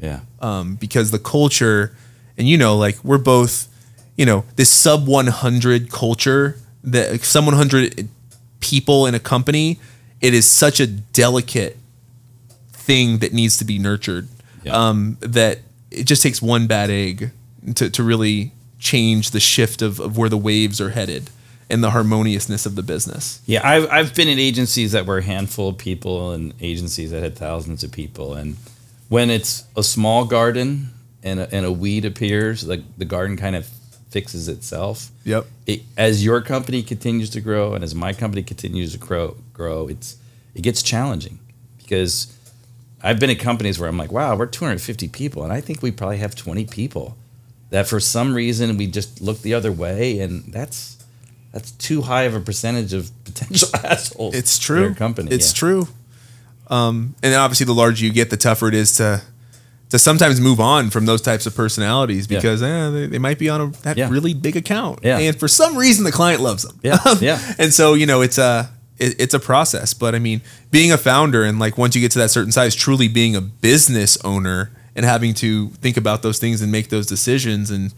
Yeah. um, because the culture, and you know, like we're both, you know, this sub 100 culture that like, sub 100 people in a company, it is such a delicate thing that needs to be nurtured. Yeah. Um, that it just takes one bad egg to, to really change the shift of, of where the waves are headed and the harmoniousness of the business. Yeah, I've I've been in agencies that were a handful of people and agencies that had thousands of people, and when it's a small garden and a, and a weed appears, like the garden kind of fixes itself. Yep. It, as your company continues to grow and as my company continues to grow, grow, it's it gets challenging because I've been at companies where I'm like, wow, we're 250 people, and I think we probably have 20 people that for some reason we just look the other way, and that's that's too high of a percentage of potential assholes. It's true. your company. It's yeah. true. Um, and obviously, the larger you get, the tougher it is to to sometimes move on from those types of personalities Yeah. because eh, they, they might be on a that Yeah. really big account, Yeah. and for some reason the client loves them. Yeah, yeah. and so you know it's a it, it's a process. But I mean, being a founder and like once you get to that certain size, truly being a business owner and having to think about those things and make those decisions, and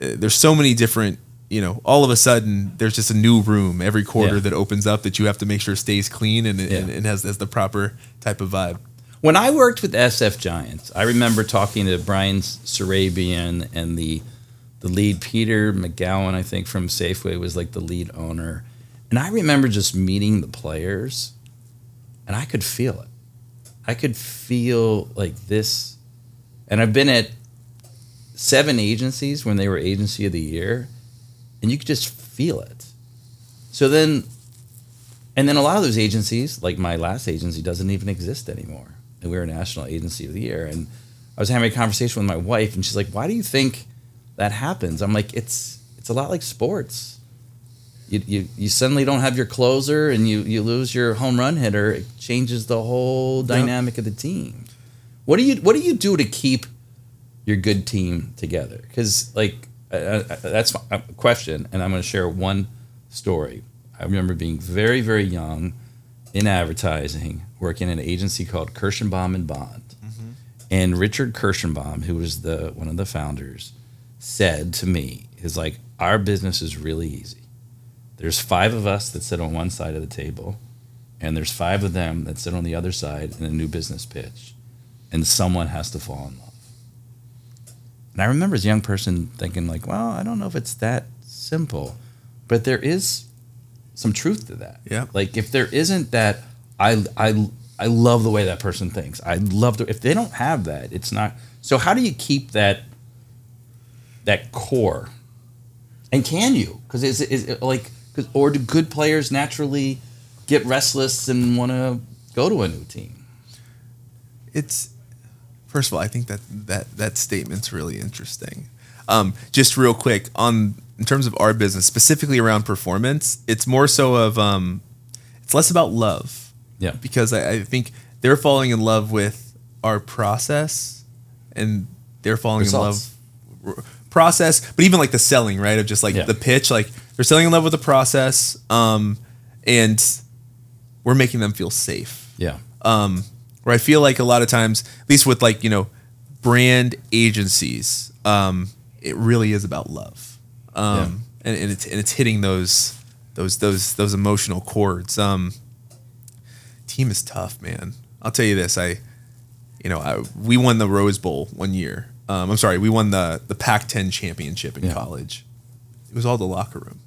uh, there's so many different. You know, all of a sudden, there's just a new room every quarter Yeah. that opens up that you have to make sure stays clean and, Yeah. and, and has, has the proper type of vibe. When I worked with SF Giants, I remember talking to Brian Sabean and the the lead Peter Magowan, I think from Safeway was like the lead owner. And I remember just meeting the players and I could feel it. I could feel like this and I've been at seven agencies when they were agency of the year and you could just feel it. So then and then a lot of those agencies, like my last agency, doesn't even exist anymore. And we were a national agency of the year. And I was having a conversation with my wife, and she's like, "Why do you think that happens. I'm like, it's it's a lot like sports. You, you, you suddenly don't have your closer and you, you lose your home run hitter. It changes the whole dynamic of the team. What do you what do you do to keep your good team together? Because like uh, uh, that's a question, and I'm going to share one story. I remember being very very young in advertising, working in an agency called Kirshenbaum and Bond, mm-hmm. and Richard Kirshenbaum, who was the one of the founders, said to me, "Is like our business is really easy. There's five of us that sit on one side of the table, and there's five of them that sit on the other side in a new business pitch." and someone has to fall in love. And I remember as a young person thinking, like, well, I don't know if it's that simple, but there is some truth to that. Yeah. Like if there isn't that, I I I love the way that person thinks. I love the if they don't have that, it's not. So how do you keep that that core? And can you? Because is is it like or do good players naturally get restless and want to go to a new team? It's First of all, I think that that that statement's really interesting. Um, just real quick on in terms of our business, specifically around performance, it's more so of um, it's less about love. Yeah. Because I, I think they're falling in love with our process, and they're falling Results. in love process, but even like the selling, right? Of just like yeah. the pitch, like they're selling in love with the process, um, and we're making them feel safe. Yeah. Um, where I feel like a lot of times, at least with like you know, brand agencies, um, it really is about love, um, yeah. and, and, it's and it's hitting those those those those emotional chords. Um, team is tough, man. I'll tell you this. I, you know, I, we won the Rose Bowl one year. Um, I'm sorry, we won the the Pac-10 championship in yeah. college. It was all the locker room.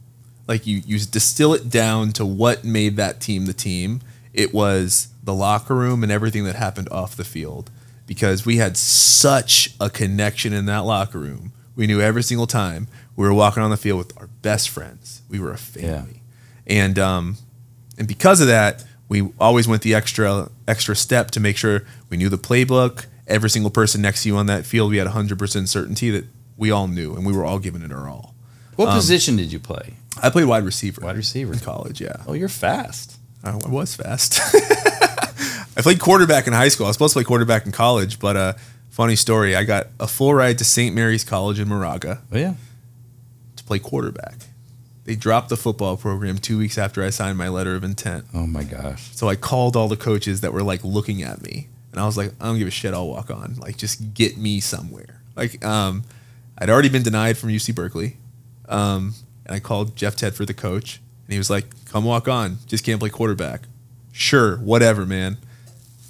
Like you, you distill it down to what made that team the team. It was the locker room and everything that happened off the field because we had such a connection in that locker room. We knew every single time we were walking on the field with our best friends. We were a family, yeah. and um, and because of that, we always went the extra extra step to make sure we knew the playbook. Every single person next to you on that field, we had hundred percent certainty that we all knew, and we were all giving it our all. What um, position did you play? I played wide receiver. Wide receiver in college. Yeah. Oh, you're fast. I was fast. I played quarterback in high school. I was supposed to play quarterback in college, but uh, funny story. I got a full ride to St. Mary's College in Moraga. Oh yeah. To play quarterback. They dropped the football program two weeks after I signed my letter of intent. Oh my gosh. So I called all the coaches that were like looking at me, and I was like, I don't give a shit. I'll walk on. Like, just get me somewhere. Like, um, I'd already been denied from UC Berkeley, um, and I called Jeff Tedford, for the coach, and he was like, "Come walk on. Just can't play quarterback." Sure, whatever, man.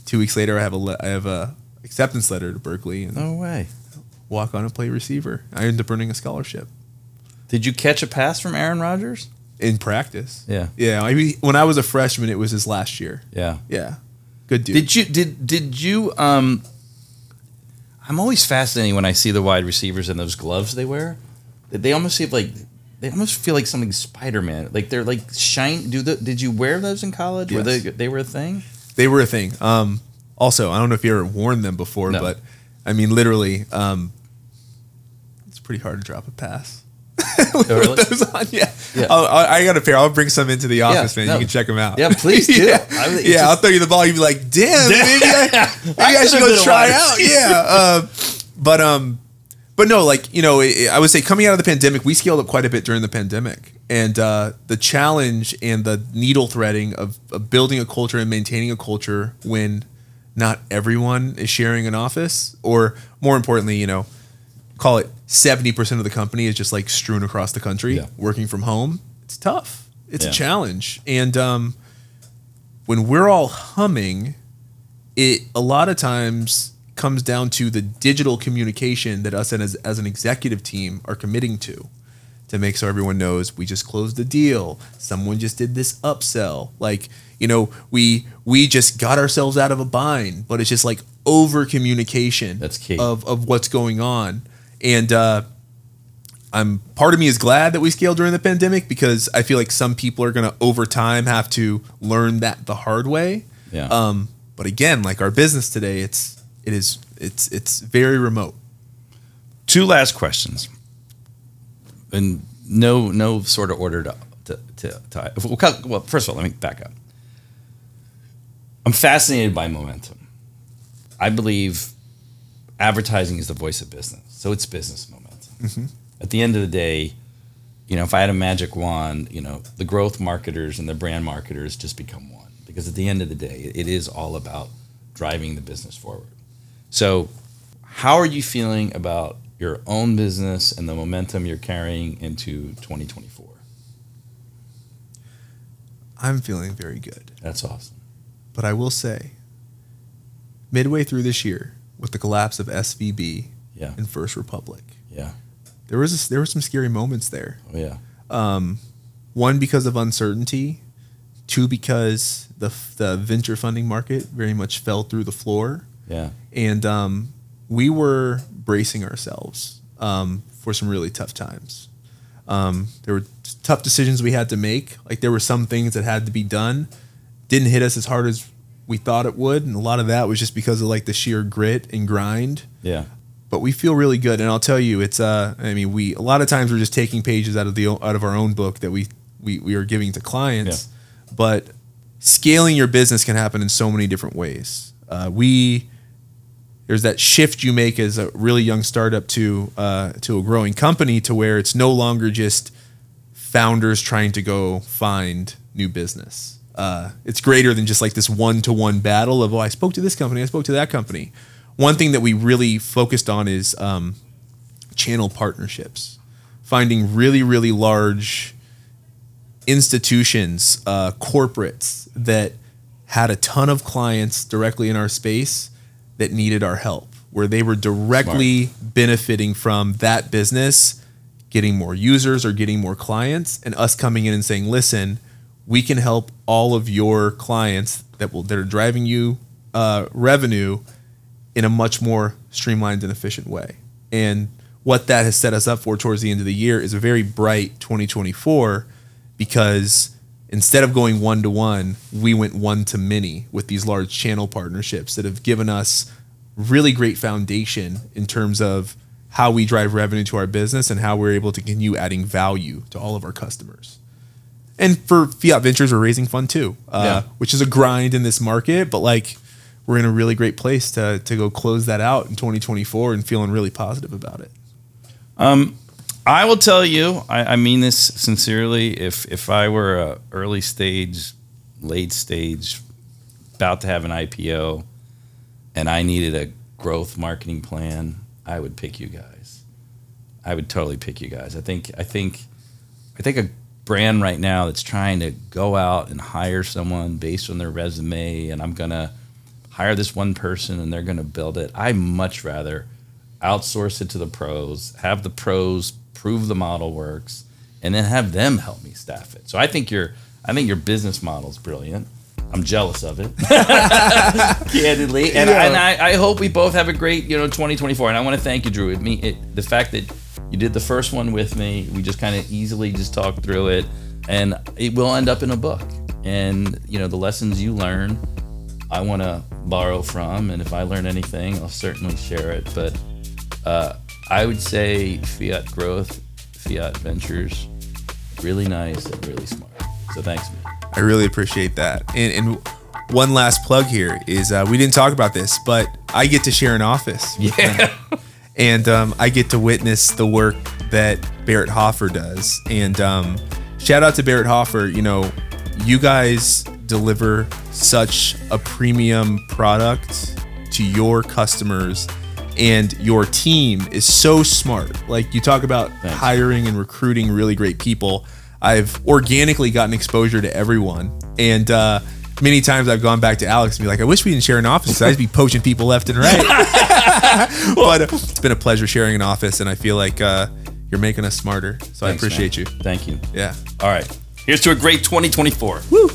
Two weeks later, I have a le- I have a acceptance letter to Berkeley. And no way. Walk on and play receiver. I ended up earning a scholarship. Did you catch a pass from Aaron Rodgers? In practice. Yeah. Yeah. I mean, when I was a freshman, it was his last year. Yeah. Yeah. Good dude. Did you did did you um I'm always fascinated when I see the wide receivers and those gloves they wear. They almost seem like they almost feel like something Spider Man. Like they're like shine. Do the did you wear those in college? Yes. Were they they were a thing? They were a thing. Um, also, I don't know if you ever worn them before, no. but I mean, literally, um, it's pretty hard to drop a pass. oh, really? those on, yeah. yeah. I'll, I'll, i got a pair. I'll bring some into the office, yeah, man. No. You can check them out. Yeah, please do. yeah, I mean, yeah just, I'll throw you the ball. You'd be like, "Damn, maybe I, maybe I, I should go try out." Yeah, uh, but um, but no, like you know, I would say coming out of the pandemic, we scaled up quite a bit during the pandemic, and uh, the challenge and the needle threading of, of, building a culture and maintaining a culture when not everyone is sharing an office, or more importantly, you know, call it seventy percent of the company is just like strewn across the country yeah. working from home. It's tough. It's yeah. a challenge, and um, when we're all humming, it a lot of times comes down to the digital communication that us and as, as an executive team are committing to to make so everyone knows we just closed the deal someone just did this upsell like you know we we just got ourselves out of a bind but it's just like over communication that's key of of what's going on and uh I'm part of me is glad that we scaled during the pandemic because I feel like some people are going to over time have to learn that the hard way. Yeah. Um, but again, like our business today, it's it is it's it's very remote. Two last questions. in no no sort of order to to, to, to well, first of all, let me back up. I'm fascinated by momentum. I believe advertising is the voice of business, so it's business momentum. Mm-hmm. At the end of the day, you know, if I had a magic wand, you know, the growth marketers and the brand marketers just become one because at the end of the day, it is all about driving the business forward. So, how are you feeling about your own business and the momentum you're carrying into 2024? I'm feeling very good. That's awesome. But I will say, midway through this year, with the collapse of SVB yeah. and First Republic, yeah, there was a, there were some scary moments there. Oh yeah. Um, one because of uncertainty, two because the the venture funding market very much fell through the floor. Yeah. And um, we were bracing ourselves um, for some really tough times. Um, there were tough decisions we had to make. Like there were some things that had to be done, didn't hit us as hard as we thought it would, and a lot of that was just because of like the sheer grit and grind. Yeah. But we feel really good, and I'll tell you, it's uh, I mean, we a lot of times we're just taking pages out of the out of our own book that we we, we are giving to clients, yeah. but scaling your business can happen in so many different ways. Uh, we there's that shift you make as a really young startup to uh, to a growing company to where it's no longer just founders trying to go find new business. Uh, it's greater than just like this one to one battle of oh I spoke to this company I spoke to that company. One thing that we really focused on is um, channel partnerships, finding really really large institutions, uh, corporates that had a ton of clients directly in our space that needed our help, where they were directly Smart. benefiting from that business getting more users or getting more clients, and us coming in and saying, "Listen, we can help all of your clients that will that are driving you uh, revenue in a much more streamlined and efficient way." And what that has set us up for towards the end of the year is a very bright 2024 because instead of going one to one, we went one to many with these large channel partnerships that have given us really great foundation in terms of how we drive revenue to our business and how we're able to continue adding value to all of our customers. And for Fiat Ventures, we're raising fund too, uh, yeah. which is a grind in this market, but like we're in a really great place to to go close that out in 2024 and feeling really positive about it. Um, I will tell you, I, I, mean this sincerely. If if I were a early stage, late stage, about to have an IPO, and I needed a growth marketing plan, I would pick you guys. I would totally pick you guys. I think I think I think a brand right now that's trying to go out and hire someone based on their resume, and I'm gonna hire this one person and they're gonna build it. I much rather outsource it to the pros, have the pros prove the model works, and then have them help me staff it. So I think your I think your business model is brilliant. I'm jealous of it, candidly, and, yeah. I, and I, I, hope we both have a great you know 2024. And I want to thank you, Drew. It, me, it, the fact that you did the first one with me, we just kind of easily just talked through it, and it will end up in a book. And you know the lessons you learn, I want to borrow from, and if I learn anything, I'll certainly share it. But uh, I would say Fiat Growth, Fiat Ventures, really nice and really smart. So thanks, man. I really appreciate that. And, and one last plug here is uh, we didn't talk about this, but I get to share an office. Yeah. and um, I get to witness the work that Barrett Hofherr does. And um, shout out to Barrett Hofherr. You know, you guys deliver such a premium product to your customers and your team is so smart. Like you talk about Thanks. hiring and recruiting really great people. I've organically gotten exposure to everyone, and uh, many times I've gone back to Alex and be like, "I wish we didn't share an office because I'd be poaching people left and right." but uh, it's been a pleasure sharing an office, and I feel like uh, you're making us smarter. So Thanks, I appreciate man. you. Thank you. Yeah. All right. Here's to a great 2024. Woo.